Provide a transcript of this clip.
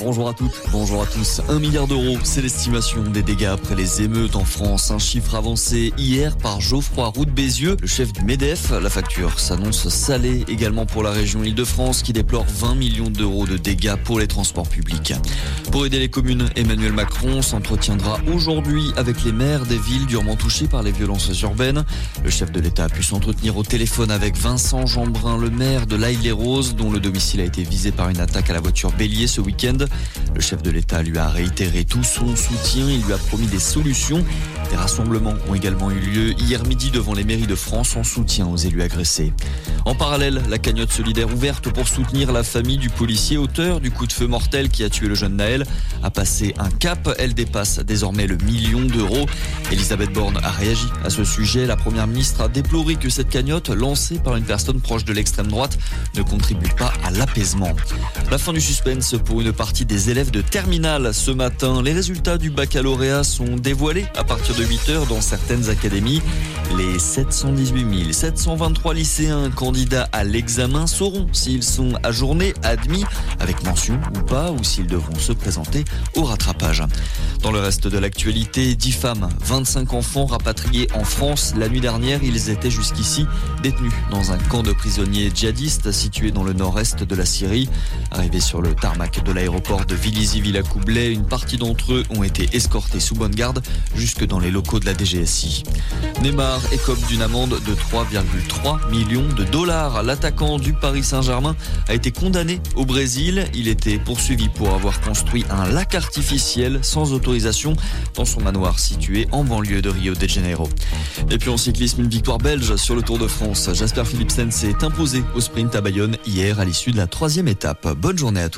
Bonjour à toutes, bonjour à tous. Un milliard d'euros, c'est l'estimation des dégâts après les émeutes en France. Un chiffre avancé hier par Geoffroy Roux de Bézieux, le chef du MEDEF. La facture s'annonce salée également pour la région Île-de-France qui déplore 20 millions d'euros de dégâts pour les transports publics. Pour aider les communes, Emmanuel Macron s'entretiendra aujourd'hui avec les maires des villes durement touchées par les violences urbaines. Le chef de l'État a pu s'entretenir au téléphone avec Vincent Jeanbrun, le maire de l'Aille-les-Roses, dont le domicile a été visé par une attaque à la voiture bélier ce week-end. Le chef de l'État lui a réitéré tout son soutien. Il lui a promis des solutions. Des rassemblements ont également eu lieu hier midi devant les mairies de France en soutien aux élus agressés. En parallèle, la cagnotte solidaire ouverte pour soutenir la famille du policier auteur du coup de feu mortel qui a tué le jeune Naël a passé un cap. Elle dépasse désormais le million d'euros. Elisabeth Borne a réagi à ce sujet. La première ministre a déploré que cette cagnotte, lancée par une personne proche de l'extrême droite, ne contribue pas à l'apaisement. La fin du suspense pour une partie des élèves de terminale ce matin. Les résultats du baccalauréat sont dévoilés à partir de 8 heures dans certaines académies. Les 718 723 lycéens candidats à l'examen sauront s'ils sont ajournés, admis, avec mention ou pas, ou s'ils devront se présenter au rattrapage. Dans le reste de l'actualité, 10 femmes, 25 enfants rapatriés en France. La nuit dernière, ils étaient jusqu'ici détenus dans un camp de prisonniers djihadistes situé dans le nord-est de la Syrie. Arrivés sur le tarmac de l'aéroport de Villizy-Villacoublay, une partie d'entre eux ont été escortés sous bonne garde jusque dans les locaux de la DGSI. Neymar écope d'une amende de 3,3 millions de dollars. L'attaquant du Paris Saint-Germain a été condamné au Brésil. Il était poursuivi pour avoir construit un lac artificiel sans autorisation dans son manoir situé en banlieue de Rio de Janeiro. Et puis en cyclisme, une victoire belge sur le Tour de France. Jasper Philipsen s'est imposé au sprint à Bayonne hier à l'issue de la troisième étape. Bonne journée à tous.